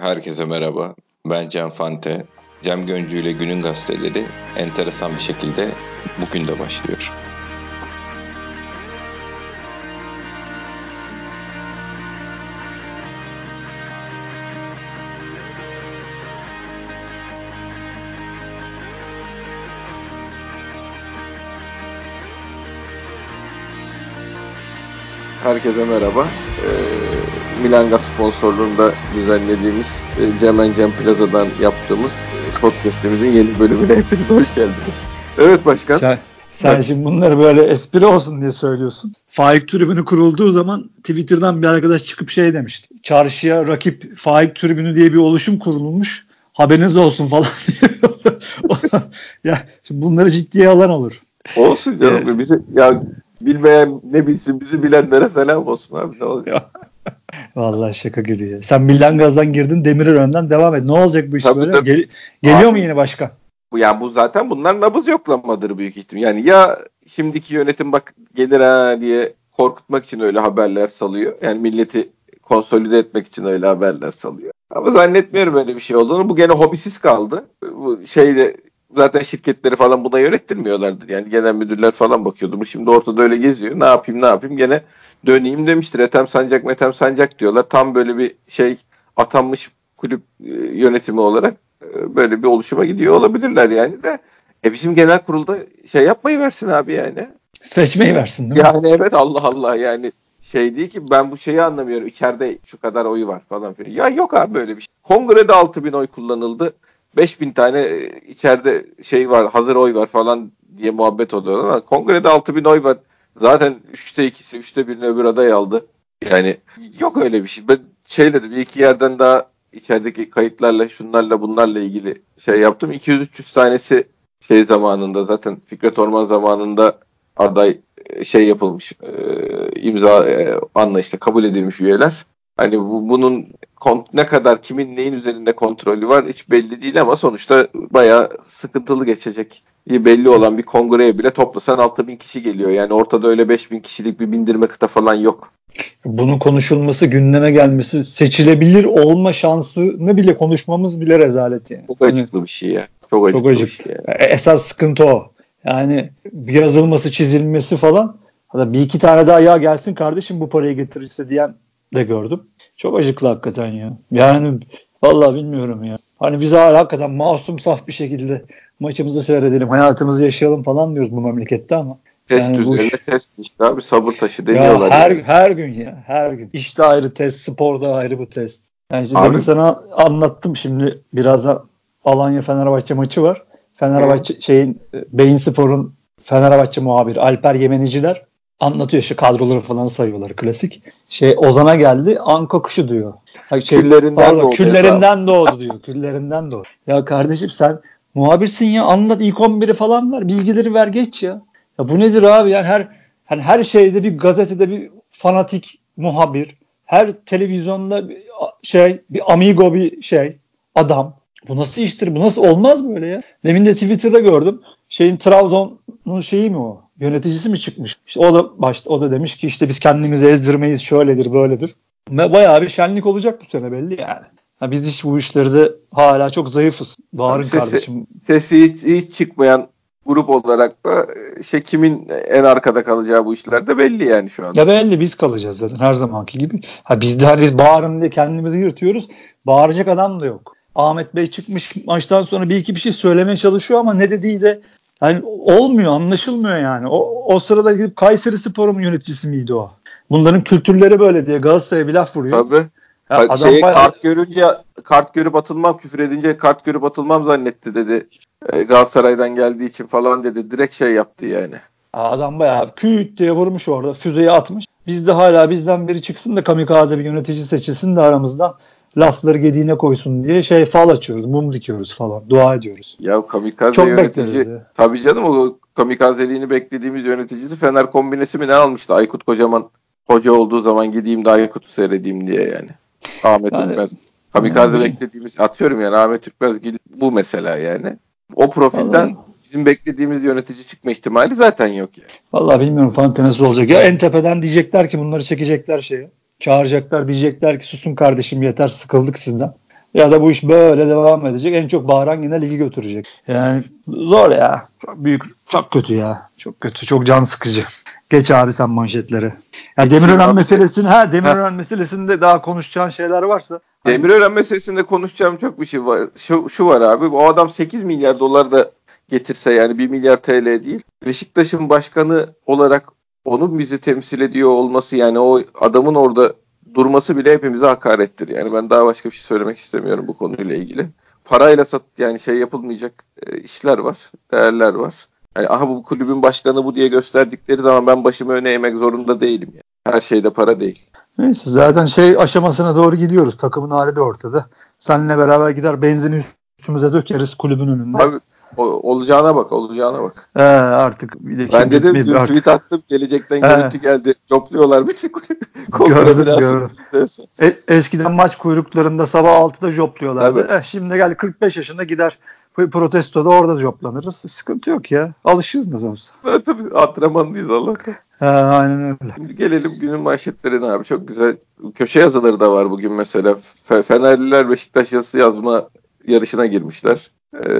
Herkese merhaba. Ben Cem Fante. Cem Göncü ile Günün Gazeteleri enteresan bir şekilde bugün de başlıyor. Herkese merhaba. Ee, Milanga sponsorluğunda düzenlediğimiz e, Cem Cem Plaza'dan yaptığımız e, podcast'imizin yeni bölümüne hepiniz hoş geldiniz. Evet başkan. Sen, sen evet. şimdi bunları böyle espri olsun diye söylüyorsun. Faik tribünü kurulduğu zaman Twitter'dan bir arkadaş çıkıp şey demişti. Çarşıya rakip Faik tribünü diye bir oluşum kurulmuş. Haberiniz olsun falan ya şimdi bunları ciddiye alan olur. Olsun canım. Ee, bizi ya bilmeyen ne bilsin bizi bilenlere selam olsun abi ne oluyor? Vallahi şaka gülüyor. Sen Milan Gaz'dan girdin Demirören'den devam et. Ne olacak bu iş tabii, böyle? Tabii. Gel, geliyor abi, mu yine başka? Bu yani bu zaten bunlar nabız yoklamadır büyük ihtimal. Yani ya şimdiki yönetim bak gelir ha diye korkutmak için öyle haberler salıyor. Yani milleti konsolide etmek için öyle haberler salıyor. Ama zannetmiyorum böyle bir şey olduğunu. Bu gene hobisiz kaldı. Bu şeyde zaten şirketleri falan buna yönettirmiyorlardır. Yani genel müdürler falan bakıyordu. Bu şimdi ortada öyle geziyor. Ne yapayım ne yapayım gene döneyim demiştir. Ethem Sancak Metem Sancak diyorlar. Tam böyle bir şey atanmış kulüp e, yönetimi olarak e, böyle bir oluşuma gidiyor olabilirler yani de. E bizim genel kurulda şey yapmayı versin abi yani. Seçmeyi versin değil mi? Yani evet Allah Allah yani şey değil ki ben bu şeyi anlamıyorum. İçeride şu kadar oyu var falan filan. Ya yok abi böyle bir şey. Kongrede 6000 oy kullanıldı. 5000 tane e, içeride şey var hazır oy var falan diye muhabbet oluyor ama kongrede 6000 oy var. Zaten 3'te 2'si 3'te 1'ini öbür aday aldı. Yani yok öyle bir şey. Ben şey dedim bir iki yerden daha içerideki kayıtlarla şunlarla bunlarla ilgili şey yaptım. 200-300 tanesi şey zamanında zaten Fikret Orman zamanında aday e, şey yapılmış e, imza e, anlayışla kabul edilmiş üyeler. Hani bu, bunun ne kadar kimin neyin üzerinde kontrolü var hiç belli değil ama sonuçta bayağı sıkıntılı geçecek belli olan bir kongreye bile toplasan 6 bin kişi geliyor. Yani ortada öyle 5 bin kişilik bir bindirme kıta falan yok. Bunun konuşulması, gündeme gelmesi, seçilebilir olma şansını bile konuşmamız bile rezalet yani. Çok acıklı bir şey ya. Çok acıklı, Çok acıklı. bir şey. Yani. Esas sıkıntı o. Yani yazılması, çizilmesi falan. Hatta bir iki tane daha ya gelsin kardeşim bu parayı getirirse diyen de gördüm. Çok acıklı hakikaten ya. Yani vallahi bilmiyorum ya. Hani biz hala hakikaten masum saf bir şekilde maçımızı seyredelim, hayatımızı yaşayalım falan diyoruz bu memlekette ama. Test yani üzerine bu... test işte abi sabır taşı deniyorlar. Ya her, yani. her gün ya her gün. İşte ayrı test, sporda ayrı bu test. Yani şimdi abi, sana anlattım şimdi birazdan Alanya Fenerbahçe maçı var. Fenerbahçe evet. şeyin Beyin Spor'un Fenerbahçe muhabiri Alper Yemeniciler anlatıyor işte kadroları falan sayıyorlar klasik. Şey Ozan'a geldi Anka kuşu diyor. Şey, küllerinden pardon, doğdu. Küllerinden doğdu diyor. Küllerinden doğdu. Ya kardeşim sen muhabirsin ya anlat ilk 11'i falan ver. Bilgileri ver geç ya. Ya bu nedir abi yani her hani her şeyde bir gazetede bir fanatik muhabir, her televizyonda bir şey bir amigo bir şey adam. Bu nasıl iştir? Bu nasıl olmaz böyle ya? Demin de Twitter'da gördüm. Şeyin Trabzon'un şeyi mi o? Yöneticisi mi çıkmış? İşte o da başta o da demiş ki işte biz kendimizi ezdirmeyiz şöyledir böyledir. Bayağı bir şenlik olacak bu sene belli yani. Ya biz hiç bu işlerde hala çok zayıfız. Bağırın sesi, kardeşim. Sesi hiç, hiç çıkmayan grup olarak da şey kimin en arkada kalacağı bu işlerde belli yani şu an. Ya belli biz kalacağız zaten her zamanki gibi. Ha biz de hani biz bağırın diye kendimizi yırtıyoruz. Bağıracak adam da yok. Ahmet Bey çıkmış maçtan sonra bir iki bir şey söylemeye çalışıyor ama ne dediği de yani olmuyor, anlaşılmıyor yani. O, o sırada gidip Kayseri Spor'un yöneticisi miydi o? Bunların kültürleri böyle diye Galatasaray'a bir laf vuruyor. Tabii. Ya adam şey, bayağı... kart görünce kart görüp atılmam küfür edince kart görüp atılmam zannetti dedi. E, Galatasaray'dan geldiği için falan dedi. Direkt şey yaptı yani. Adam bayağı küt diye vurmuş orada. Füzeyi atmış. Biz de hala bizden biri çıksın da kamikaze bir yönetici seçilsin de aramızdan lafları gediğine koysun diye şey fal açıyoruz, mum dikiyoruz falan, dua ediyoruz. Ya kamikaze Çok yönetici, tabii canım o kamikazeliğini beklediğimiz yöneticisi Fener kombinesi mi ne almıştı? Aykut Kocaman hoca olduğu zaman gideyim de Aykut'u seyredeyim diye yani. Ahmet yani, Ürkmez. Kamikaze yani, beklediğimiz, atıyorum yani Ahmet Ürkmez bu mesela yani. O profilden Vallahi. bizim beklediğimiz yönetici çıkma ihtimali zaten yok yani. Vallahi bilmiyorum Fante nasıl olacak. Ya en tepeden diyecekler ki bunları çekecekler şeye çağıracaklar diyecekler ki susun kardeşim yeter sıkıldık sizden. ya da bu iş böyle devam edecek. En çok bağıran yine ligi götürecek. Yani zor ya. Çok büyük, çok kötü ya. Çok kötü, çok can sıkıcı. Geç abi sen manşetleri. Ya Demirören meselesini ha Demirören meselesinde daha konuşacağın şeyler varsa. Demirören meselesinde konuşacağım çok bir şey var. Şu, şu var abi. O adam 8 milyar dolar da getirse yani 1 milyar TL değil. Beşiktaş'ın başkanı olarak onun bizi temsil ediyor olması yani o adamın orada durması bile hepimize hakarettir. Yani ben daha başka bir şey söylemek istemiyorum bu konuyla ilgili. Parayla sat yani şey yapılmayacak e, işler var, değerler var. Yani aha bu kulübün başkanı bu diye gösterdikleri zaman ben başımı öne eğmek zorunda değilim. Yani. Her şeyde para değil. Neyse zaten şey aşamasına doğru gidiyoruz. Takımın hali de ortada. Seninle beraber gider benzin üstümüze dökeriz kulübün önünde. Abi o, olacağına bak, olacağına bak. Ee, artık bir de ben dedim dün artık. tweet attım gelecekten ee. görüntü geldi. Topluyorlar bizi gördüm, gördüm. E, eskiden maç kuyruklarında sabah 6'da jopluyorlardı. Eh, şimdi gel 45 yaşında gider protestoda orada joplanırız. Sıkıntı yok ya. Alışırız nasıl olsa. Evet, tabii antrenmanlıyız Allah'tan. He, aynen öyle. Şimdi gelelim günün manşetlerine abi. Çok güzel köşe yazıları da var bugün mesela. Fenerliler Beşiktaş yazısı yazma yarışına girmişler. Ee,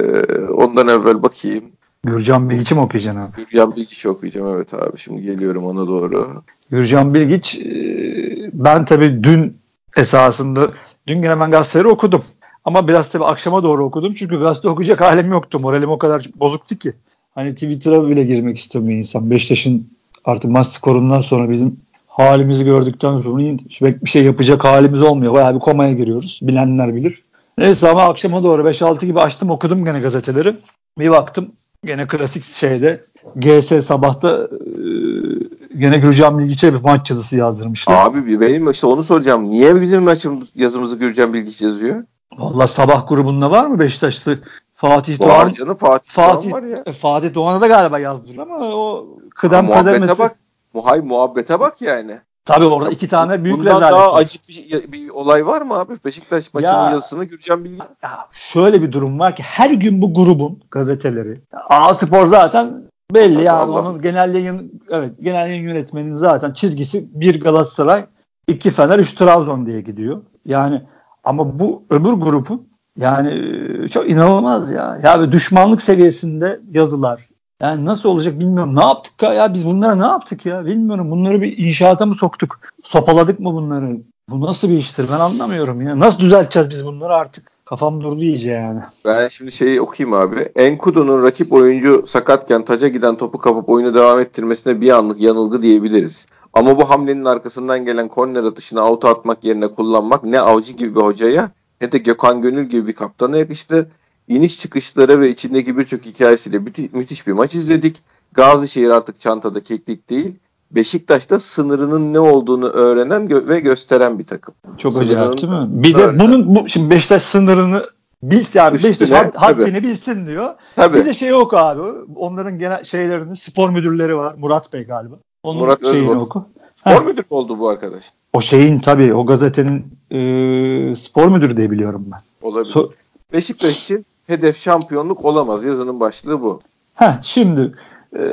ondan evvel bakayım. Gürcan Bilgiç'i mi okuyacaksın abi? Gürcan Bilgiç okuyacağım evet abi. Şimdi geliyorum ona doğru. Gürcan Bilgiç e, ben tabii dün esasında dün ben gazeteleri okudum. Ama biraz tabii akşama doğru okudum. Çünkü gazete okuyacak halim yoktu. Moralim o kadar bozuktu ki. Hani Twitter'a bile girmek istemiyor insan. Beşiktaş'ın artık maç skorundan sonra bizim halimizi gördükten sonra bir şey yapacak halimiz olmuyor. Bayağı bir komaya giriyoruz. Bilenler bilir. Neyse ama akşama doğru 5-6 gibi açtım okudum gene gazeteleri. Bir baktım gene klasik şeyde GS sabahta e, gene Gürcan Bilgiç'e bir maç yazısı yazdırmışlar. Abi benim işte onu soracağım. Niye bizim maçımız yazımızı Gürcan Bilgiç yazıyor? Valla sabah grubunda var mı Beşiktaşlı Fatih Doğan? Var canım Fatih, Fatih Doğan var ya. E, Fatih Doğan'a da galiba yazdırıyor ama o kıdem ha, kademesi. bak. Muhay muhabbete bak yani. Tabii orada iki tane büyük Bundan rezalet. daha acı bir, bir olay var mı abi? Beşiktaş maçının ya, yazısını Gürcan Bilgi. Ya şöyle bir durum var ki her gün bu grubun gazeteleri. A Spor zaten belli yani Allah. onun genel yayın evet genel yayın yönetmeninin zaten çizgisi bir Galatasaray, iki Fener, üç Trabzon diye gidiyor. Yani ama bu öbür grubun yani çok inanılmaz ya. Ya düşmanlık seviyesinde yazılar, yani nasıl olacak bilmiyorum. Ne yaptık ya? Biz bunlara ne yaptık ya? Bilmiyorum. Bunları bir inşaata mı soktuk? Sopaladık mı bunları? Bu nasıl bir iştir? Ben anlamıyorum ya. Nasıl düzelteceğiz biz bunları artık? Kafam durdu iyice yani. Ben şimdi şeyi okuyayım abi. Enkudu'nun rakip oyuncu sakatken taca giden topu kapıp oyunu devam ettirmesine bir anlık yanılgı diyebiliriz. Ama bu hamlenin arkasından gelen korner atışını auto atmak yerine kullanmak ne avcı gibi bir hocaya ne de Gökhan Gönül gibi bir kaptana yakıştı iniş çıkışları ve içindeki birçok hikayesiyle müthi- müthiş bir maç izledik. Gazişehir artık çantada keklik değil. Beşiktaş'ta sınırının ne olduğunu öğrenen gö- ve gösteren bir takım. Çok acayip değil mi? Bir de bunun bu, şimdi Beşiktaş sınırını bilsin yani Üstüne, Beşiktaş had, haddini bilsin diyor. Tabii. Bir de şey yok abi. Onların genel şeylerini spor müdürleri var. Murat Bey galiba. Onun Murat şeyini oku. Spor müdürü oldu bu arkadaş? O şeyin tabii o gazetenin e, spor müdürü diye biliyorum ben. Olabilir. So- Beşiktaş için hedef şampiyonluk olamaz. Yazının başlığı bu. Heh, şimdi e,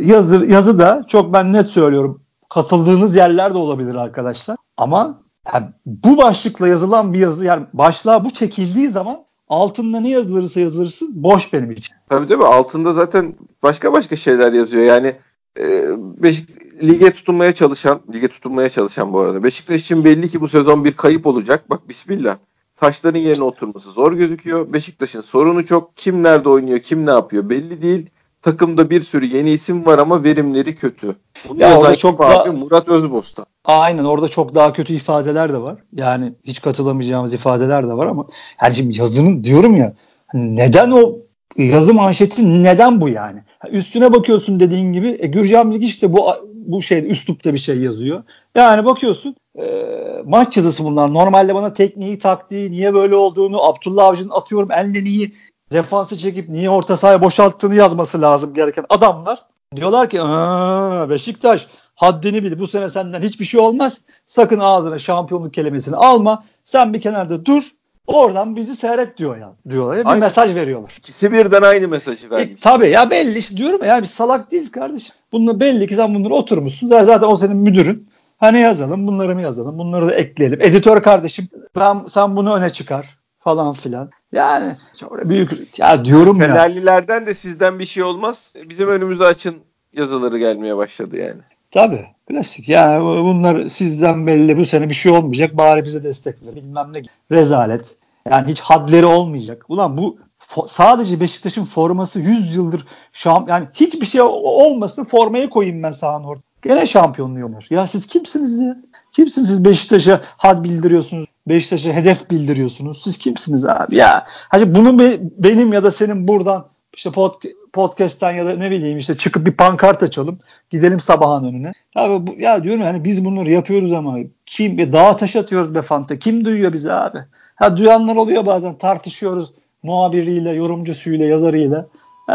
yazı, yazı da çok ben net söylüyorum. Katıldığınız yerler de olabilir arkadaşlar. Ama yani bu başlıkla yazılan bir yazı yani başlığa bu çekildiği zaman altında ne yazılırsa yazılırsın boş benim için. Tabii tabii altında zaten başka başka şeyler yazıyor. Yani e, Beşik lige tutunmaya çalışan, lige tutunmaya çalışan bu arada. Beşiktaş için belli ki bu sezon bir kayıp olacak. Bak bismillah taşların yerine oturması zor gözüküyor. Beşiktaş'ın sorunu çok. Kim nerede oynuyor, kim ne yapıyor belli değil. Takımda bir sürü yeni isim var ama verimleri kötü. Bunu ya yazan çok abi daha... Murat Özbostan. Aynen orada çok daha kötü ifadeler de var. Yani hiç katılamayacağımız ifadeler de var ama yani şimdi yazının diyorum ya neden o yazı manşeti neden bu yani? Üstüne bakıyorsun dediğin gibi e, Gürcan Bilgi işte bu bu şey üslupta bir şey yazıyor. Yani bakıyorsun e, maç yazısı bunlar. Normalde bana tekniği, taktiği, niye böyle olduğunu, Abdullah Avcı'nın atıyorum niye defansı çekip niye orta sahaya boşalttığını yazması lazım gereken adamlar. Diyorlar ki Beşiktaş haddini bil bu sene senden hiçbir şey olmaz. Sakın ağzına şampiyonluk kelimesini alma. Sen bir kenarda dur. Oradan bizi seyret diyor ya. Diyorlar. Bir Aynen. mesaj veriyorlar. İkisi birden aynı mesajı verdi. E, tabii ya belli işte diyorum ya biz salak değiliz kardeşim. Bununla belli ki sen bunları oturmuşsun. Zaten o senin müdürün. Hani yazalım bunları mı yazalım bunları da ekleyelim. Editör kardeşim ben, sen bunu öne çıkar. falan filan. Yani çok büyük ya diyorum ya. Fenerlilerden de sizden bir şey olmaz. Bizim önümüzü açın yazıları gelmeye başladı yani. Tabii. Klasik. Yani bunlar sizden belli bu sene bir şey olmayacak. Bari bize destek ver. Bilmem ne. Rezalet. Yani hiç hadleri olmayacak. Ulan bu sadece Beşiktaş'ın forması 100 yıldır şamp yani hiçbir şey olmasın formayı koyayım ben sahanın orada. Gene şampiyonluğu var. Ya siz kimsiniz ya? Kimsiniz siz Beşiktaş'a had bildiriyorsunuz? Beşiktaş'a hedef bildiriyorsunuz. Siz kimsiniz abi ya? Hacı bunu be, benim ya da senin buradan işte pod, podcast'ten ya da ne bileyim işte çıkıp bir pankart açalım. Gidelim sabahın önüne. Abi bu, ya diyorum hani biz bunları yapıyoruz ama kim bir dağa taş atıyoruz be Fanta. Kim duyuyor bizi abi? Ha duyanlar oluyor bazen tartışıyoruz muhabiriyle, yorumcusuyla, yazarıyla. Ee,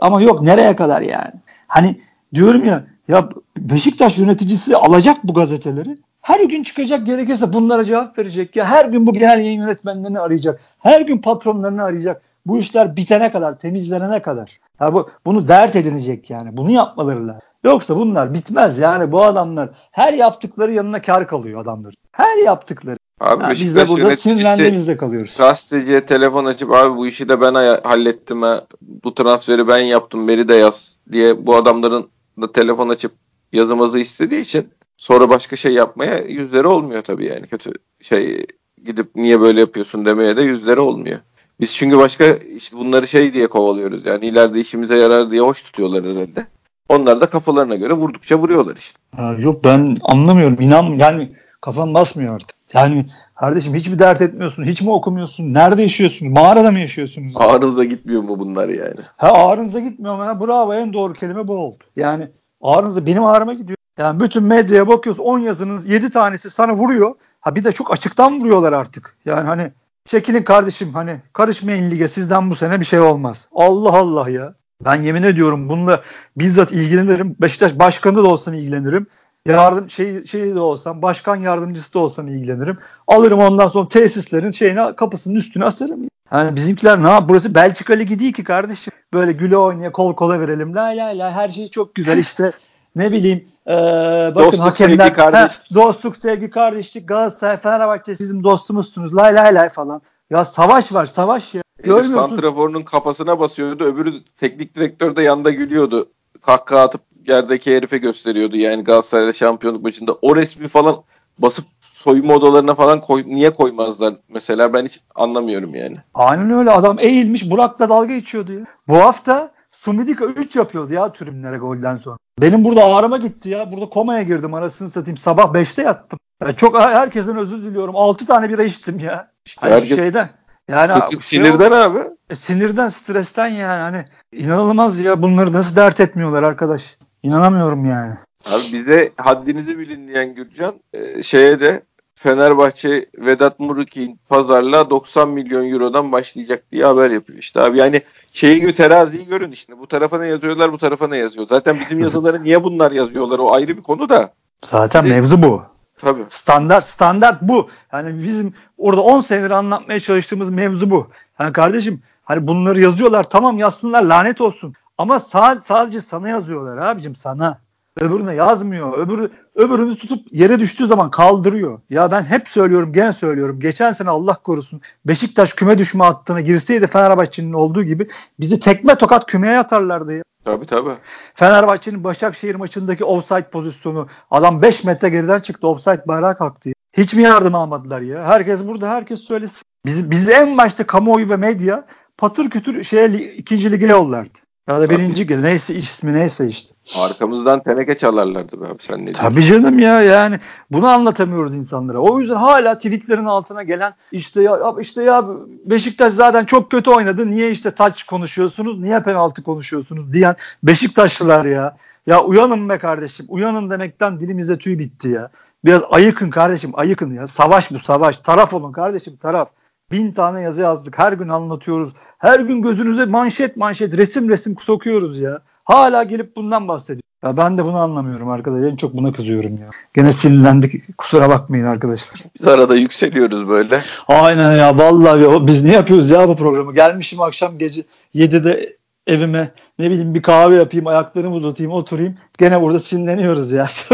ama yok nereye kadar yani? Hani diyorum ya ya Beşiktaş yöneticisi alacak bu gazeteleri. Her gün çıkacak gerekirse bunlara cevap verecek ya. Her gün bu genel yayın yönetmenlerini arayacak. Her gün patronlarını arayacak. Bu işler bitene kadar, temizlenene kadar. Ya bu, bunu dert edinecek yani. Bunu yapmaları lazım. Yoksa bunlar bitmez yani bu adamlar her yaptıkları yanına kar kalıyor adamlar. Her yaptıkları. Abi yani biz de burada sinirlendiğimizde kalıyoruz. Gazeteciye telefon açıp abi bu işi de ben hallettim ha. Bu transferi ben yaptım beni de yaz diye bu adamların da telefon açıp yazımızı istediği için sonra başka şey yapmaya yüzleri olmuyor tabii yani kötü şey gidip niye böyle yapıyorsun demeye de yüzleri olmuyor. Biz çünkü başka işte bunları şey diye kovalıyoruz yani ileride işimize yarar diye hoş tutuyorlar herhalde. Onlar da kafalarına göre vurdukça vuruyorlar işte. Ha, yok ben anlamıyorum inan yani kafam basmıyor artık. Yani kardeşim hiç mi dert etmiyorsun? Hiç mi okumuyorsun? Nerede yaşıyorsun? Mağarada mı yaşıyorsunuz? Ağrınıza gitmiyor mu bunlar yani? Ha ağrınıza gitmiyor mu? Bravo en doğru kelime bu oldu. Yani ağrınıza benim ağrıma gidiyor. Yani bütün medyaya bakıyoruz 10 yazının 7 tanesi sana vuruyor. Ha bir de çok açıktan vuruyorlar artık. Yani hani çekilin kardeşim hani karışmayın lige sizden bu sene bir şey olmaz. Allah Allah ya. Ben yemin ediyorum bununla bizzat ilgilenirim. Beşiktaş başkanı da olsam ilgilenirim yardım şey şey de olsam başkan yardımcısı da olsam ilgilenirim. Alırım ondan sonra tesislerin şeyine kapısının üstüne asarım. Yani bizimkiler ne yap? Burası Belçika Ligi değil ki kardeşim. Böyle güle oynaya kol kola verelim. La la la her şey çok güzel işte. ne bileyim ee, bakın dostluk, hakemler, sevgi, kardeşlik. He, dostluk, sevgi, kardeşlik, Galatasaray, Fenerbahçe bizim dostumuzsunuz. Lay lay lay falan. Ya savaş var savaş ya. Görmüyorsun. Santrafor'un kafasına basıyordu. Öbürü teknik direktör de yanda gülüyordu. Kahkaha atıp yerdeki herife gösteriyordu yani Galatasaray'da şampiyonluk maçında. O resmi falan basıp soyunma odalarına falan koy, niye koymazlar mesela ben hiç anlamıyorum yani. Aynen öyle adam eğilmiş Burak'la dalga geçiyordu ya. Bu hafta Sumidika 3 yapıyordu ya tribünlere golden sonra. Benim burada ağrıma gitti ya. Burada komaya girdim arasını satayım. Sabah 5'te yattım. Yani çok herkesin özür diliyorum. 6 tane bira içtim ya. İşte hani herkes... şeyden. Yani Sinir, sinirden şey, abi. E, sinirden, stresten yani. Hani inanılmaz ya. Bunları nasıl dert etmiyorlar arkadaş. İnanamıyorum yani. Abi bize haddinizi bilin diyen Gürcan e, şeye de Fenerbahçe Vedat Muriki'nin pazarla 90 milyon eurodan başlayacak diye haber yapıyor işte abi. Yani şeyi teraziyi görün işte. Bu tarafa ne yazıyorlar bu tarafa ne yazıyor. Zaten bizim yazıları niye bunlar yazıyorlar o ayrı bir konu da. Zaten Şimdi, mevzu bu. Tabii. Standart standart bu. Yani bizim orada 10 senedir anlatmaya çalıştığımız mevzu bu. Yani kardeşim hani bunları yazıyorlar tamam yazsınlar lanet olsun. Ama sa- sadece sana yazıyorlar abicim sana. Öbürüne yazmıyor. Öbürü, öbürünü tutup yere düştüğü zaman kaldırıyor. Ya ben hep söylüyorum gene söylüyorum. Geçen sene Allah korusun Beşiktaş küme düşme hattına girseydi Fenerbahçe'nin olduğu gibi bizi tekme tokat kümeye atarlardı ya. Tabii tabii. Fenerbahçe'nin Başakşehir maçındaki offside pozisyonu adam 5 metre geriden çıktı offside bayrağı kalktı. Ya. Hiç mi yardım almadılar ya? Herkes burada herkes söylesin. Biz, bizi en başta kamuoyu ve medya patır kütür şeye ikinci lige yollardı. Ya da birinci gel neyse ismi neyse işte. Arkamızdan teneke çalarlardı be abi sen ne diyorsun? Tabii canım ya yani bunu anlatamıyoruz insanlara. O yüzden hala tweetlerin altına gelen işte ya işte ya Beşiktaş zaten çok kötü oynadı. Niye işte taç konuşuyorsunuz? Niye penaltı konuşuyorsunuz diyen Beşiktaşlılar ya. Ya uyanın be kardeşim. Uyanın demekten dilimize tüy bitti ya. Biraz ayıkın kardeşim ayıkın ya. Savaş bu savaş. Taraf olun kardeşim taraf. Bin tane yazı yazdık. Her gün anlatıyoruz. Her gün gözünüze manşet manşet resim resim sokuyoruz ya. Hala gelip bundan bahsediyor. Ya ben de bunu anlamıyorum arkadaşlar. En çok buna kızıyorum ya. Gene sinirlendik. Kusura bakmayın arkadaşlar. Biz arada yükseliyoruz böyle. Aynen ya vallahi ya. biz ne yapıyoruz ya bu programı? Gelmişim akşam gece 7'de evime ne bileyim bir kahve yapayım, ayaklarımı uzatayım, oturayım. Gene burada sinirleniyoruz ya.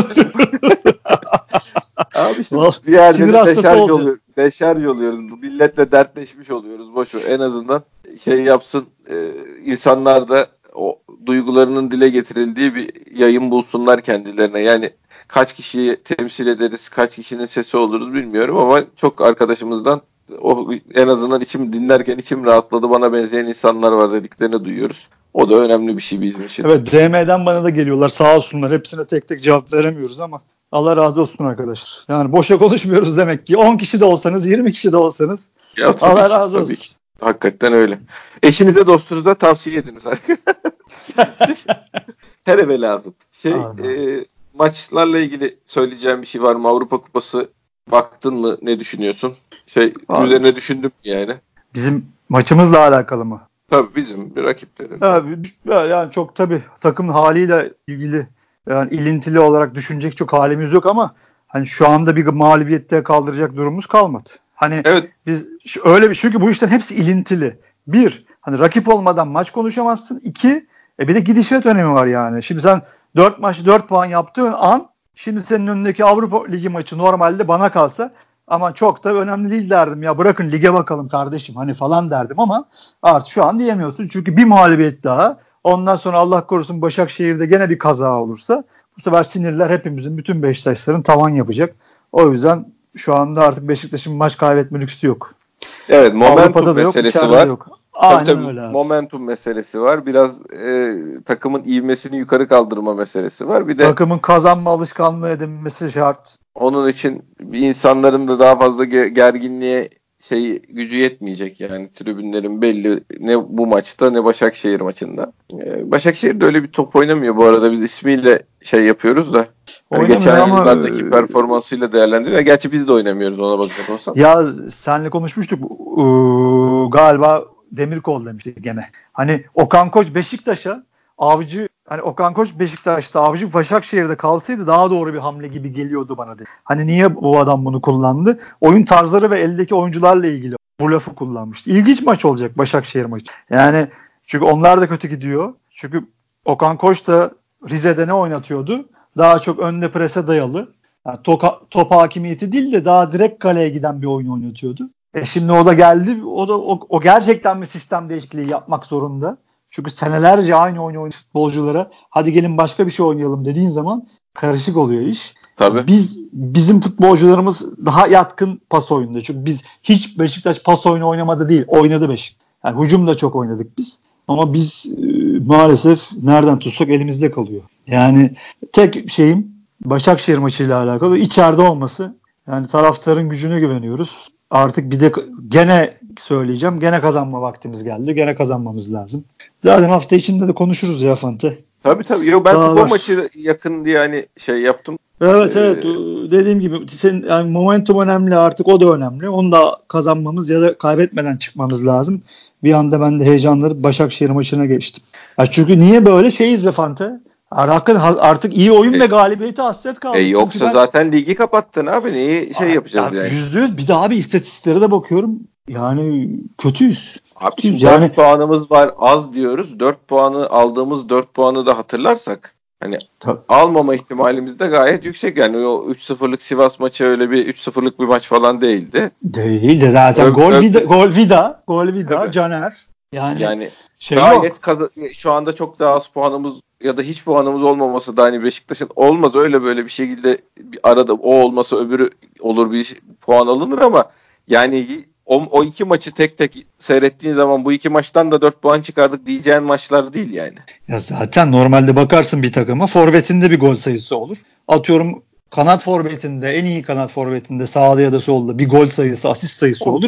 Abi işte bir yerde de deşarj oluyor deşarj oluyoruz. Milletle dertleşmiş oluyoruz. Boş ver. En azından şey yapsın e, insanlar da o duygularının dile getirildiği bir yayın bulsunlar kendilerine. Yani kaç kişiyi temsil ederiz, kaç kişinin sesi oluruz bilmiyorum ama çok arkadaşımızdan o en azından içim dinlerken içim rahatladı bana benzeyen insanlar var dediklerini duyuyoruz. O da önemli bir şey bizim için. Evet DM'den bana da geliyorlar sağ olsunlar. Hepsine tek tek cevap veremiyoruz ama Allah razı olsun arkadaşlar. Yani boşa konuşmuyoruz demek ki. 10 kişi de olsanız 20 kişi de olsanız ya, tabii Allah ki, razı olsun. Ki. Hakikaten öyle. Eşinize dostunuza tavsiye ediniz. Her eve lazım. Şey, e, maçlarla ilgili söyleyeceğim bir şey var mı? Avrupa Kupası baktın mı? Ne düşünüyorsun? Şey Abi. üzerine düşündüm yani. Bizim maçımızla alakalı mı? Tabii bizim bir rakiplerin. Abi, yani çok tabii takımın haliyle ilgili yani ilintili olarak düşünecek çok halimiz yok ama hani şu anda bir mağlubiyette kaldıracak durumumuz kalmadı. Hani evet. biz öyle bir çünkü bu işten hepsi ilintili. Bir, hani rakip olmadan maç konuşamazsın. İki, e bir de gidişat önemi var yani. Şimdi sen 4 maç 4 puan yaptığın an şimdi senin önündeki Avrupa Ligi maçı normalde bana kalsa ama çok da önemli değil derdim ya bırakın lige bakalım kardeşim hani falan derdim ama artık şu an diyemiyorsun çünkü bir mağlubiyet daha ondan sonra Allah korusun Başakşehir'de gene bir kaza olursa bu sefer sinirler hepimizin bütün Beşiktaşların tavan yapacak. O yüzden şu anda artık Beşiktaş'ın maç kaybetme lüksü yok. Evet momentum Avrupa'da meselesi yok, var. Yok. Aynen tabii, tabii, öyle abi. Momentum meselesi var. Biraz e, takımın ivmesini yukarı kaldırma meselesi var. Bir de takımın kazanma alışkanlığı edinmesi şart. Onun için insanların da daha fazla gerginliğe şey gücü yetmeyecek yani tribünlerin belli ne bu maçta ne Başakşehir maçında. Ee, Başakşehir de öyle bir top oynamıyor bu arada biz ismiyle şey yapıyoruz da. Yani geçen ama, yıllardaki performansıyla değerlendiriyor. Gerçi biz de oynamıyoruz ona bakacak olsan. Ya senle konuşmuştuk ee, galiba Demirkol demiştik gene. Hani Okan Koç Beşiktaş'a Avcı hani Okan Koç Beşiktaş'ta Avcı Başakşehir'de kalsaydı daha doğru bir hamle gibi geliyordu bana dedi. Hani niye bu adam bunu kullandı? Oyun tarzları ve eldeki oyuncularla ilgili bu lafı kullanmıştı. İlginç maç olacak Başakşehir maçı. Yani çünkü onlar da kötü gidiyor. Çünkü Okan Koç da Rize'de ne oynatıyordu? Daha çok önde prese dayalı. Yani toka, top hakimiyeti değil de daha direkt kaleye giden bir oyun oynatıyordu. E şimdi o da geldi. O da o, o gerçekten bir sistem değişikliği yapmak zorunda. Çünkü senelerce aynı oyunu oynayan futbolculara hadi gelin başka bir şey oynayalım dediğin zaman karışık oluyor iş. Tabii. Biz bizim futbolcularımız daha yatkın pas oyununda. Çünkü biz hiç Beşiktaş pas oyunu oynamadı değil. Oynadı Beşiktaş. Yani hücum da çok oynadık biz. Ama biz e, maalesef nereden tutsak elimizde kalıyor. Yani tek şeyim Başakşehir maçıyla alakalı içeride olması. Yani taraftarın gücüne güveniyoruz. Artık bir de gene söyleyeceğim. Gene kazanma vaktimiz geldi. Gene kazanmamız lazım. Zaten hafta içinde de konuşuruz ya Fante. Tabii tabii. Yo, ben bu maçı yakın diye hani şey yaptım. Evet ee, evet. Dediğim gibi senin yani momentum önemli artık o da önemli. Onu da kazanmamız ya da kaybetmeden çıkmamız lazım. Bir anda ben de heyecanlanıp Başakşehir maçına geçtim. Ya çünkü niye böyle şeyiz be Fante? Artık iyi oyun ve galibiyeti hasret kaldı. E yoksa ben, zaten ligi kapattın abi. Neyi şey yapacağız yani? Yüzde yüz. Bir de abi istatistiklere de bakıyorum. Yani kötüyüz. Abi kötüyüz. Yani, 4 puanımız var az diyoruz. 4 puanı aldığımız 4 puanı da hatırlarsak hani Tabii. almama ihtimalimiz de gayet yüksek. Yani o 3-0'lık Sivas maçı öyle bir 3-0'lık bir maç falan değildi. Değildi zaten. Ö- gol, ö- vida, gol Vida, gol Vida, Tabii. Caner. Yani, yani şey gayet kaz- şu anda çok daha az puanımız ya da hiç puanımız olmaması da hani Beşiktaş'ın olmaz öyle böyle bir şekilde bir arada o olmasa öbürü olur bir puan alınır ama yani o, o iki maçı tek tek seyrettiğin zaman bu iki maçtan da 4 puan çıkardık diyeceğin maçlar değil yani. Ya zaten normalde bakarsın bir takıma forvetinde bir gol sayısı olur. Atıyorum kanat forvetinde en iyi kanat forvetinde sağda ya da solda bir gol sayısı asist sayısı olur.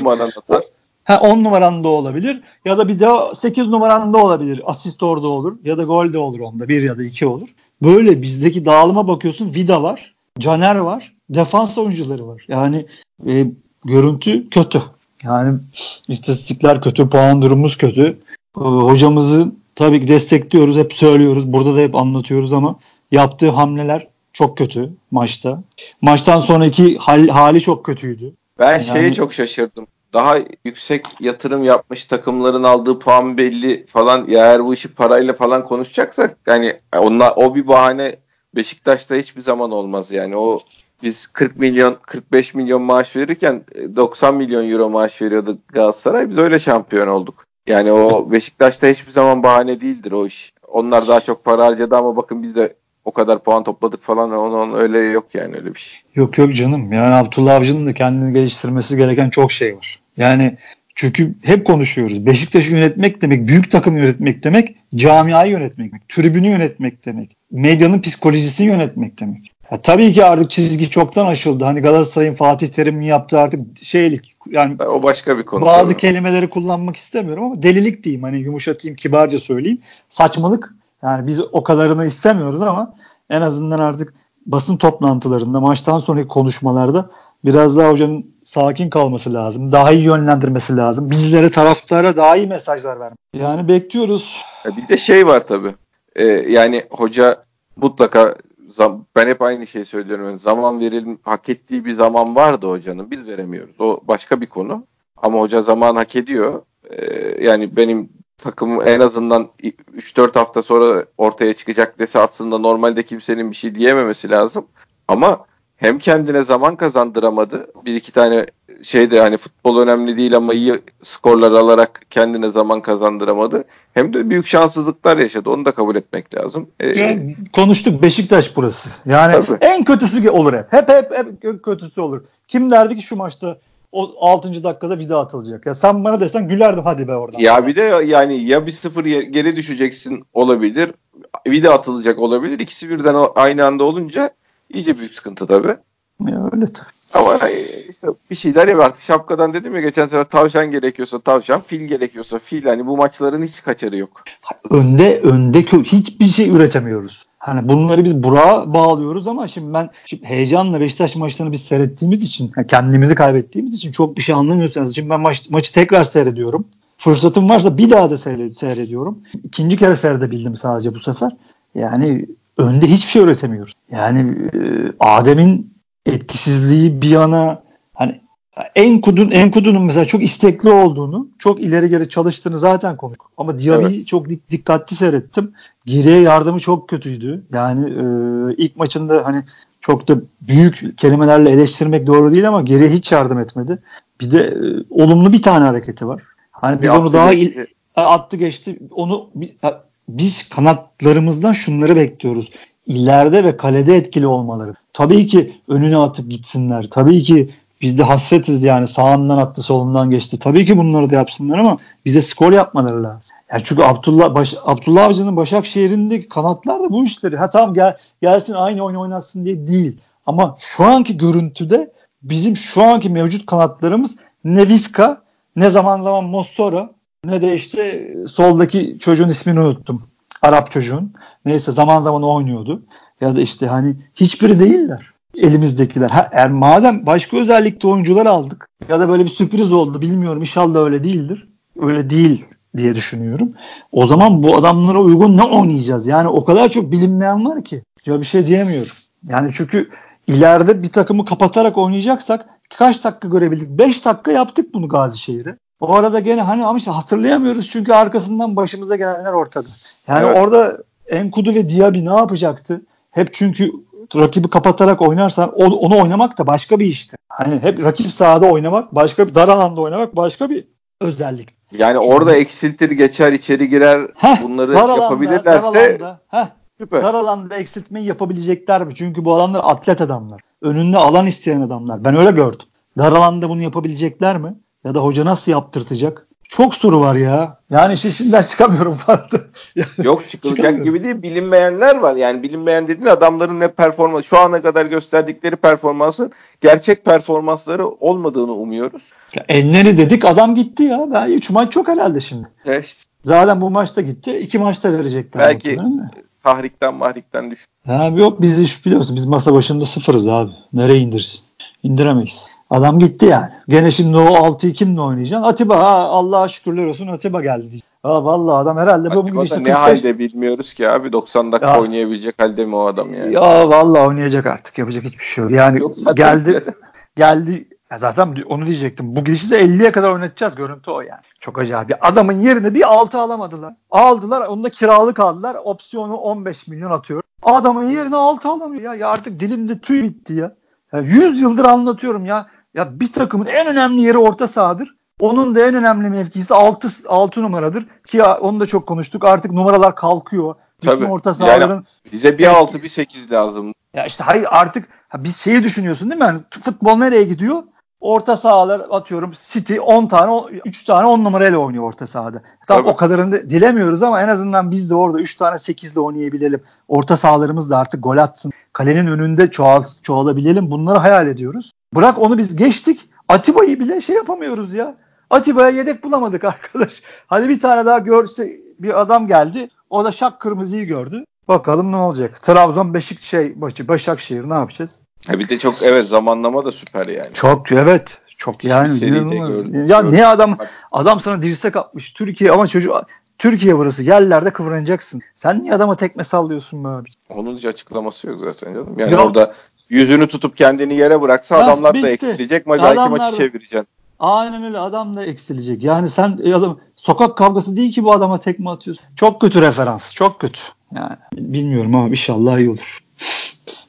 Ha 10 numaranda olabilir ya da bir de 8 numaranda olabilir. Asist orada olur ya da gol de olur onda. Bir ya da iki olur. Böyle bizdeki dağılıma bakıyorsun. Vida var. Caner var. Defans oyuncuları var. Yani e, görüntü kötü. Yani istatistikler kötü. Puan durumumuz kötü. E, hocamızı tabii ki destekliyoruz. Hep söylüyoruz. Burada da hep anlatıyoruz ama yaptığı hamleler çok kötü maçta. Maçtan sonraki hal, hali çok kötüydü. Ben yani, şeye çok şaşırdım daha yüksek yatırım yapmış takımların aldığı puan belli falan ya eğer bu işi parayla falan konuşacaksak yani onlar o bir bahane Beşiktaş'ta hiçbir zaman olmaz yani o biz 40 milyon 45 milyon maaş verirken 90 e, milyon euro maaş veriyordu Galatasaray. Biz öyle şampiyon olduk. Yani o Beşiktaş'ta hiçbir zaman bahane değildir o iş. Onlar daha çok para harcadı ama bakın biz de o kadar puan topladık falan onun öyle yok yani öyle bir şey. Yok yok canım. Yani Abdullah Avcı'nın da kendini geliştirmesi gereken çok şey var. Yani çünkü hep konuşuyoruz. Beşiktaş'ı yönetmek demek, büyük takım yönetmek demek, camiayı yönetmek demek, tribünü yönetmek demek, medyanın psikolojisini yönetmek demek. Ya tabii ki artık çizgi çoktan aşıldı. Hani Galatasaray'ın Fatih Terim'in yaptığı artık şeylik yani o başka bir konu. Bazı tabii. kelimeleri kullanmak istemiyorum ama delilik diyeyim. Hani yumuşatayım, kibarca söyleyeyim. Saçmalık. Yani biz o kadarını istemiyoruz ama en azından artık basın toplantılarında, maçtan sonraki konuşmalarda biraz daha hocanın sakin kalması lazım. Daha iyi yönlendirmesi lazım. Bizlere taraftara daha iyi mesajlar vermek. Yani bekliyoruz. Bir de şey var tabii. Ee, yani hoca mutlaka ben hep aynı şeyi söylüyorum. Zaman verelim hak ettiği bir zaman vardı hocanın. Biz veremiyoruz. O başka bir konu. Ama hoca zaman hak ediyor. Ee, yani benim takım en azından 3-4 hafta sonra ortaya çıkacak dese aslında normalde kimsenin bir şey diyememesi lazım. Ama hem kendine zaman kazandıramadı. Bir iki tane şey de hani futbol önemli değil ama iyi skorlar alarak kendine zaman kazandıramadı. Hem de büyük şanssızlıklar yaşadı. Onu da kabul etmek lazım. Ee, yani konuştuk Beşiktaş burası. Yani tabii. en kötüsü olur hep. Hep hep hep kötüsü olur. Kim derdi ki şu maçta o 6. dakikada vida atılacak. Ya sen bana desen gülerdim hadi be oradan. Ya bir de yani ya bir sıfır geri düşeceksin olabilir. Vida atılacak olabilir. İkisi birden aynı anda olunca iyice büyük sıkıntı tabii. Ya öyle tabii. Ama işte bir şeyler yap artık. Şapkadan dedim ya geçen sefer tavşan gerekiyorsa tavşan, fil gerekiyorsa fil. Hani bu maçların hiç kaçarı yok. Önde önde hiçbir şey üretemiyoruz. Hani bunları biz Burak'a bağlıyoruz ama şimdi ben şimdi heyecanla Beşiktaş maçlarını biz seyrettiğimiz için, yani kendimizi kaybettiğimiz için çok bir şey anlamıyorsanız şimdi ben maç, maçı tekrar seyrediyorum. Fırsatım varsa bir daha da seyrediyorum. İkinci kere seyredebildim sadece bu sefer. Yani önde hiçbir şey üretemiyoruz. Yani e, Adem'in etkisizliği bir yana hani Enkud'un Enkudu'nun mesela çok istekli olduğunu, çok ileri geri çalıştığını zaten konuştuk. Ama Diaby'i evet. çok dik, dikkatli seyrettim. Geriye yardımı çok kötüydü. Yani e, ilk maçında hani çok da büyük kelimelerle eleştirmek doğru değil ama geriye hiç yardım etmedi. Bir de e, olumlu bir tane hareketi var. Hani biz bir onu daha il, attı geçti. Onu biz kanatlarımızdan şunları bekliyoruz. İleride ve kalede etkili olmaları. Tabii ki önüne atıp gitsinler. Tabii ki biz de hasretiz yani sağından attı solundan geçti. Tabii ki bunları da yapsınlar ama bize skor yapmaları lazım. Yani çünkü Abdullah Baş, Abdullah Avcı'nın Başakşehir'indeki kanatlar da bu işleri. Ha tamam gel, gelsin aynı oyun oynatsın diye değil. Ama şu anki görüntüde bizim şu anki mevcut kanatlarımız ne Vizca ne zaman zaman Mossoro ne de işte soldaki çocuğun ismini unuttum. Arap çocuğun. Neyse zaman zaman oynuyordu. Ya da işte hani hiçbiri değiller elimizdekiler. Ha, eğer madem başka özellikte oyuncular aldık ya da böyle bir sürpriz oldu bilmiyorum inşallah öyle değildir. Öyle değil diye düşünüyorum. O zaman bu adamlara uygun ne oynayacağız? Yani o kadar çok bilinmeyen var ki. Ya bir şey diyemiyorum. Yani çünkü ileride bir takımı kapatarak oynayacaksak kaç dakika görebildik? 5 dakika yaptık bunu Gazişehir'e. O arada gene hani ama işte hatırlayamıyoruz çünkü arkasından başımıza gelenler ortada. Yani evet. orada Enkudu ve Diaby ne yapacaktı? Hep çünkü rakibi kapatarak oynarsan onu oynamak da başka bir işti. Hani hep rakip sahada oynamak, başka bir dar alanda oynamak başka bir özellik. Yani Çünkü, orada eksiltir geçer içeri girer heh, bunları dar alanda, yapabilirlerse dar alanda, heh, süper. Dar alanda eksiltmeyi yapabilecekler mi? Çünkü bu adamlar atlet adamlar. Önünde alan isteyen adamlar. Ben öyle gördüm. Dar alanda bunu yapabilecekler mi? Ya da hoca nasıl yaptırtacak? Çok soru var ya. Yani işin içinden çıkamıyorum farklı. Yok çıkılacak gibi değil. Bilinmeyenler var. Yani bilinmeyen dediğin adamların ne performans şu ana kadar gösterdikleri performansın gerçek performansları olmadığını umuyoruz. Ya enleri dedik adam gitti ya. Ben 3 maç çok herhalde şimdi. Evet. Zaten bu maçta gitti. 2 maçta verecekler. Belki tahrikten mahrikten düş. Ha, yok biz iş biliyorsun. Biz masa başında sıfırız abi. Nereye indirsin? İndiremeyiz. Adam gitti yani. Gene şimdi o 6'yı kimle oynayacaksın? Atiba ha Allah'a şükürler olsun Atiba geldi. Ha vallahi adam herhalde bu gidişte ne 45... halde bilmiyoruz ki abi 90 dakika ya, oynayabilecek halde mi o adam yani? Ya vallahi oynayacak artık yapacak hiçbir şey yok. Yani yok, geldi geldi ya zaten onu diyecektim. Bu gidişi de 50'ye kadar oynatacağız. Görüntü o yani. Çok acayip. Adamın yerine bir 6 alamadılar. Aldılar. Onu da kiralık aldılar. Opsiyonu 15 milyon atıyor. Adamın yerine 6 alamıyor ya. ya artık dilimde tüy bitti ya. Ya 100 yıldır anlatıyorum ya. Ya bir takımın en önemli yeri orta sahadır. Onun da en önemli mevkisi 6 6 numaradır ki onu da çok konuştuk. Artık numaralar kalkıyor. Bütün Tabii. orta sahaların Yani bize bir 6 bir 8 lazım. ya işte hayır artık ha biz şeyi düşünüyorsun değil mi? Yani futbol nereye gidiyor? Orta sahalar atıyorum City 10 tane 3 tane 10 numarayla oynuyor orta sahada. Tamam Tabii. o kadarını da dilemiyoruz ama en azından biz de orada 3 tane 8 ile oynayabilelim. Orta sahalarımız da artık gol atsın. Kalenin önünde çoğal, çoğalabilelim. Bunları hayal ediyoruz. Bırak onu biz geçtik. Atiba'yı bile şey yapamıyoruz ya. Atiba'ya yedek bulamadık arkadaş. Hadi bir tane daha görse bir adam geldi. O da şak kırmızıyı gördü. Bakalım ne olacak. Trabzon Beşik şey başı Başakşehir ne yapacağız? Ha bir de çok evet zamanlama da süper yani. Çok evet. Çok Hiçbir yani gördüm- ya gördüm. niye adam adam sana dirsek atmış Türkiye ama çocuk Türkiye burası yerlerde kıvranacaksın. Sen niye adama tekme sallıyorsun be abi? Onun hiç açıklaması yok zaten canım. Yani Yok. orada yüzünü tutup kendini yere bıraksa Ha, adamlar da bitti. eksilecek. Ma- Belki Adamlar maçı da- çevireceksin. Aynen öyle adam da eksilecek. Yani sen adam sokak kavgası değil ki bu adama tekme atıyorsun. Çok kötü referans. Çok kötü. Yani bilmiyorum ama inşallah iyi olur.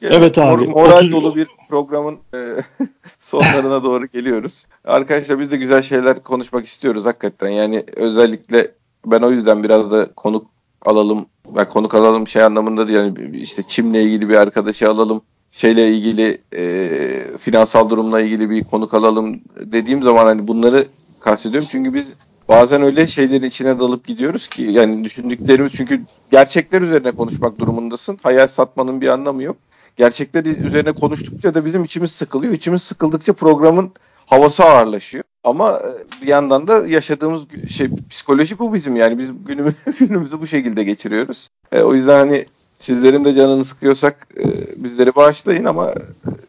Evet abi. Mor- Moral Otuz- dolu bir programın e, sonlarına doğru geliyoruz. Arkadaşlar biz de güzel şeyler konuşmak istiyoruz hakikaten. Yani özellikle ben o yüzden biraz da konuk alalım. Ben konuk alalım şey anlamında değil. Yani işte çimle ilgili bir arkadaşı alalım. Şeyle ilgili e, finansal durumla ilgili bir konuk alalım dediğim zaman hani bunları kastediyorum. Çünkü biz bazen öyle şeylerin içine dalıp gidiyoruz ki yani düşündüklerimiz çünkü gerçekler üzerine konuşmak durumundasın. Hayal satmanın bir anlamı yok gerçekler üzerine konuştukça da bizim içimiz sıkılıyor. İçimiz sıkıldıkça programın havası ağırlaşıyor. Ama e, bir yandan da yaşadığımız şey psikoloji bu bizim yani biz günümü, günümüzü bu şekilde geçiriyoruz. E, o yüzden hani sizlerin de canını sıkıyorsak e, bizleri bağışlayın ama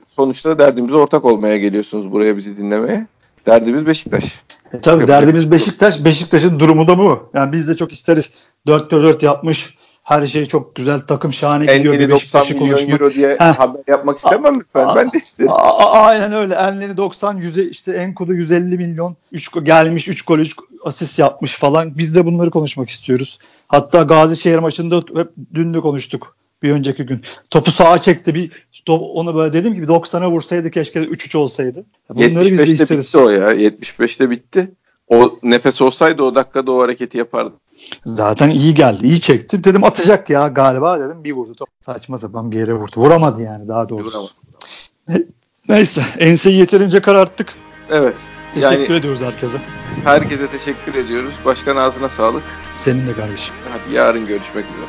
sonuçta derdimize ortak olmaya geliyorsunuz buraya bizi dinlemeye. Derdimiz Beşiktaş. E, tabii derdimiz. Beşiktaş. Beşiktaş'ın durumu da bu. Yani biz de çok isteriz. 4-4 yapmış. Her şey çok güzel. Takım şahane gidiyor. Enlini Bir 90 Beşiktaş'ı milyon konuşmak. euro diye Heh. haber yapmak istemem mi ben? Ben de isterim. Aynen öyle. Enleri 90 yüze işte Enkudu 150 milyon 3 gelmiş 3 gol 3 asist yapmış falan. Biz de bunları konuşmak istiyoruz. Hatta Gazişehir maçında hep dün de konuştuk. Bir önceki gün. Topu sağa çekti bir top, onu böyle dedim ki bir 90'a vursaydı keşke 3-3 olsaydı. Bunları biz de 75'te isteriz. bitti o ya. 75'te bitti. O nefes olsaydı o dakikada o hareketi yapardı. Zaten iyi geldi. iyi çekti. Dedim atacak ya galiba dedim. Bir vurdu. Top saçma sapan bir yere vurdu. Vuramadı yani daha doğrusu. Vuramadı. Neyse. Enseyi yeterince kararttık. Evet. Teşekkür Yani ediyoruz herkese. herkese teşekkür ediyoruz. Başkan ağzına sağlık. Senin de kardeşim. Hadi yarın görüşmek üzere.